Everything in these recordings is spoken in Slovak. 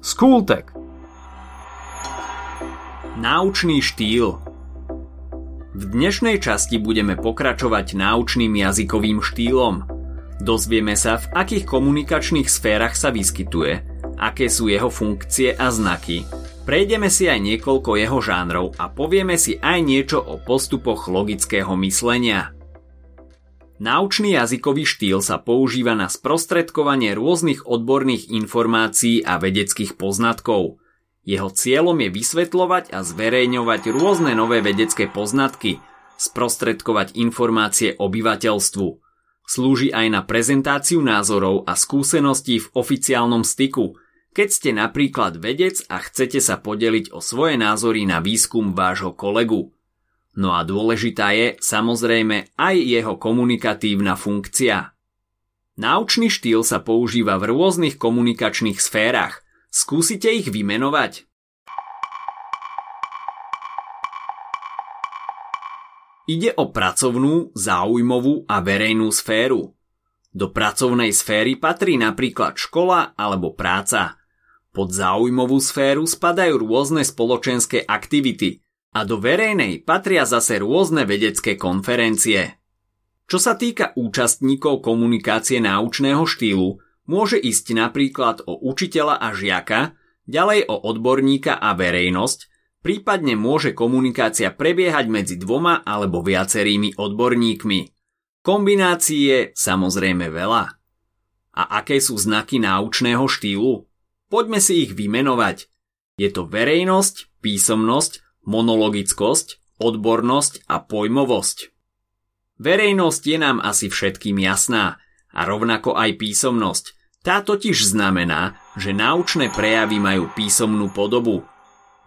Skultek Náučný štýl V dnešnej časti budeme pokračovať náučným jazykovým štýlom. Dozvieme sa, v akých komunikačných sférach sa vyskytuje, aké sú jeho funkcie a znaky, prejdeme si aj niekoľko jeho žánrov a povieme si aj niečo o postupoch logického myslenia. Naučný jazykový štýl sa používa na sprostredkovanie rôznych odborných informácií a vedeckých poznatkov. Jeho cieľom je vysvetľovať a zverejňovať rôzne nové vedecké poznatky, sprostredkovať informácie obyvateľstvu. Slúži aj na prezentáciu názorov a skúseností v oficiálnom styku, keď ste napríklad vedec a chcete sa podeliť o svoje názory na výskum vášho kolegu. No a dôležitá je samozrejme aj jeho komunikatívna funkcia. Naučný štýl sa používa v rôznych komunikačných sférach. Skúsite ich vymenovať? Ide o pracovnú, záujmovú a verejnú sféru. Do pracovnej sféry patrí napríklad škola alebo práca. Pod záujmovú sféru spadajú rôzne spoločenské aktivity, a do verejnej patria zase rôzne vedecké konferencie. Čo sa týka účastníkov komunikácie náučného štýlu, môže ísť napríklad o učiteľa a žiaka, ďalej o odborníka a verejnosť, prípadne môže komunikácia prebiehať medzi dvoma alebo viacerými odborníkmi. Kombinácií samozrejme veľa. A aké sú znaky náučného štýlu? Poďme si ich vymenovať. Je to verejnosť, písomnosť, monologickosť, odbornosť a pojmovosť. Verejnosť je nám asi všetkým jasná a rovnako aj písomnosť. Tá totiž znamená, že náučné prejavy majú písomnú podobu.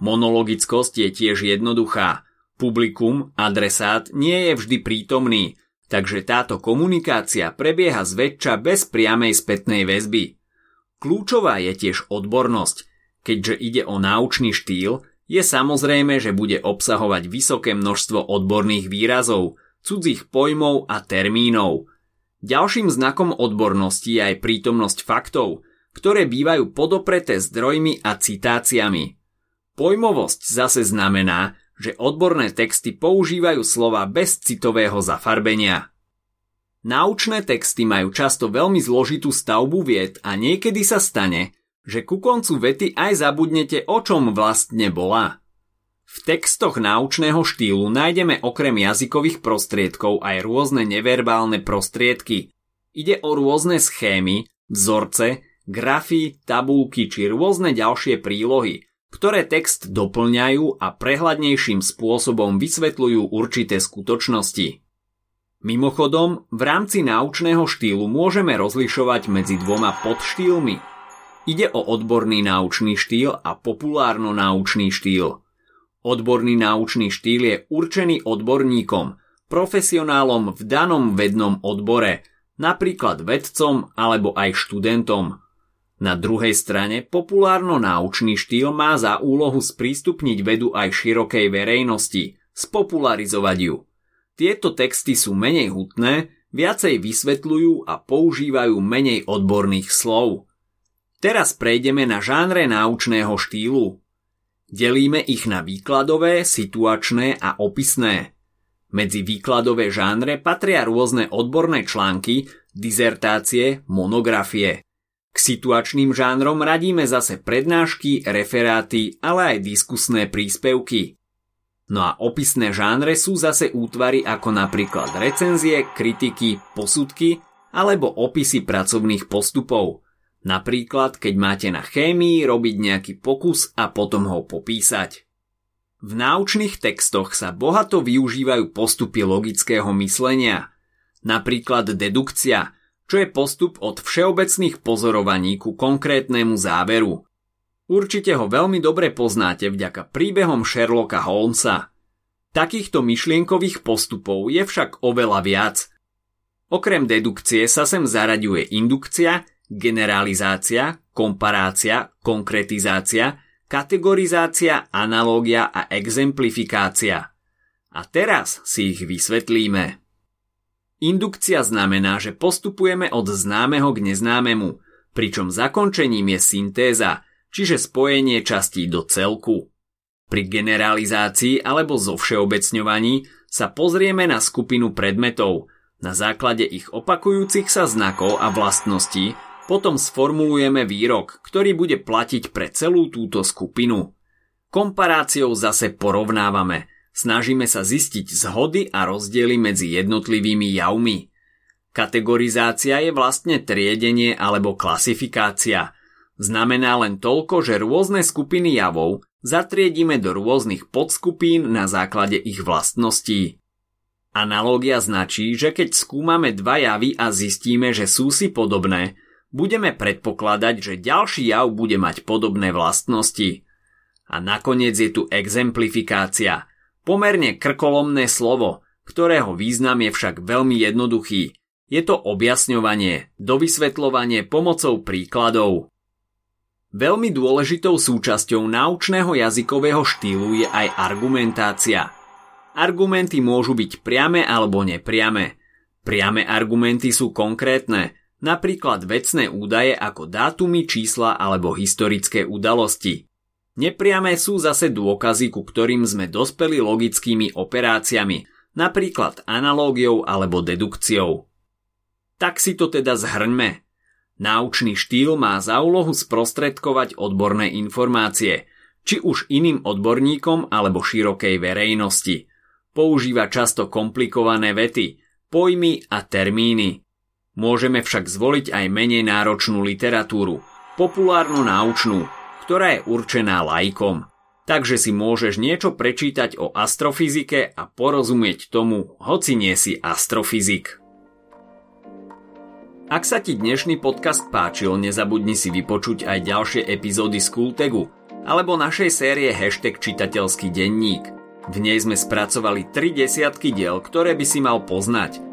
Monologickosť je tiež jednoduchá. Publikum, adresát nie je vždy prítomný, takže táto komunikácia prebieha zväčša bez priamej spätnej väzby. Kľúčová je tiež odbornosť. Keďže ide o náučný štýl, je samozrejme, že bude obsahovať vysoké množstvo odborných výrazov, cudzích pojmov a termínov. Ďalším znakom odbornosti je aj prítomnosť faktov, ktoré bývajú podopreté zdrojmi a citáciami. Pojmovosť zase znamená, že odborné texty používajú slova bez citového zafarbenia. Naučné texty majú často veľmi zložitú stavbu vied a niekedy sa stane, že ku koncu vety aj zabudnete, o čom vlastne bola. V textoch náučného štýlu nájdeme okrem jazykových prostriedkov aj rôzne neverbálne prostriedky. Ide o rôzne schémy, vzorce, grafy, tabulky či rôzne ďalšie prílohy, ktoré text doplňajú a prehľadnejším spôsobom vysvetľujú určité skutočnosti. Mimochodom, v rámci náučného štýlu môžeme rozlišovať medzi dvoma podštýlmi – Ide o odborný náučný štýl a populárno-náučný štýl. Odborný náučný štýl je určený odborníkom, profesionálom v danom vednom odbore, napríklad vedcom alebo aj študentom. Na druhej strane populárno-náučný štýl má za úlohu sprístupniť vedu aj širokej verejnosti, spopularizovať ju. Tieto texty sú menej hutné, viacej vysvetľujú a používajú menej odborných slov – Teraz prejdeme na žánre náučného štýlu. Delíme ich na výkladové, situačné a opisné. Medzi výkladové žánre patria rôzne odborné články, dizertácie, monografie. K situačným žánrom radíme zase prednášky, referáty, ale aj diskusné príspevky. No a opisné žánre sú zase útvary ako napríklad recenzie, kritiky, posudky alebo opisy pracovných postupov – Napríklad, keď máte na chémii robiť nejaký pokus a potom ho popísať. V náučných textoch sa bohato využívajú postupy logického myslenia, napríklad dedukcia, čo je postup od všeobecných pozorovaní ku konkrétnemu záveru. Určite ho veľmi dobre poznáte vďaka príbehom Sherlocka Holmesa. Takýchto myšlienkových postupov je však oveľa viac. Okrem dedukcie sa sem zaraďuje indukcia, generalizácia, komparácia, konkretizácia, kategorizácia, analógia a exemplifikácia. A teraz si ich vysvetlíme. Indukcia znamená, že postupujeme od známeho k neznámemu, pričom zakončením je syntéza, čiže spojenie častí do celku. Pri generalizácii alebo zo všeobecňovaní sa pozrieme na skupinu predmetov. Na základe ich opakujúcich sa znakov a vlastností potom sformulujeme výrok, ktorý bude platiť pre celú túto skupinu. Komparáciou zase porovnávame. Snažíme sa zistiť zhody a rozdiely medzi jednotlivými javmi. Kategorizácia je vlastne triedenie alebo klasifikácia. Znamená len toľko, že rôzne skupiny javov zatriedíme do rôznych podskupín na základe ich vlastností. Analógia značí, že keď skúmame dva javy a zistíme, že sú si podobné, budeme predpokladať, že ďalší jav bude mať podobné vlastnosti. A nakoniec je tu exemplifikácia, pomerne krkolomné slovo, ktorého význam je však veľmi jednoduchý. Je to objasňovanie, dovysvetľovanie pomocou príkladov. Veľmi dôležitou súčasťou náučného jazykového štýlu je aj argumentácia. Argumenty môžu byť priame alebo nepriame. Priame argumenty sú konkrétne, napríklad vecné údaje ako dátumy, čísla alebo historické udalosti. Nepriame sú zase dôkazy, ku ktorým sme dospeli logickými operáciami, napríklad analógiou alebo dedukciou. Tak si to teda zhrňme. Náučný štýl má za úlohu sprostredkovať odborné informácie, či už iným odborníkom alebo širokej verejnosti. Používa často komplikované vety, pojmy a termíny. Môžeme však zvoliť aj menej náročnú literatúru, populárnu náučnú, ktorá je určená lajkom. Takže si môžeš niečo prečítať o astrofyzike a porozumieť tomu, hoci nie si astrofyzik. Ak sa ti dnešný podcast páčil, nezabudni si vypočuť aj ďalšie epizódy z Kultegu alebo našej série hashtag čitateľský denník. V nej sme spracovali tri desiatky diel, ktoré by si mal poznať.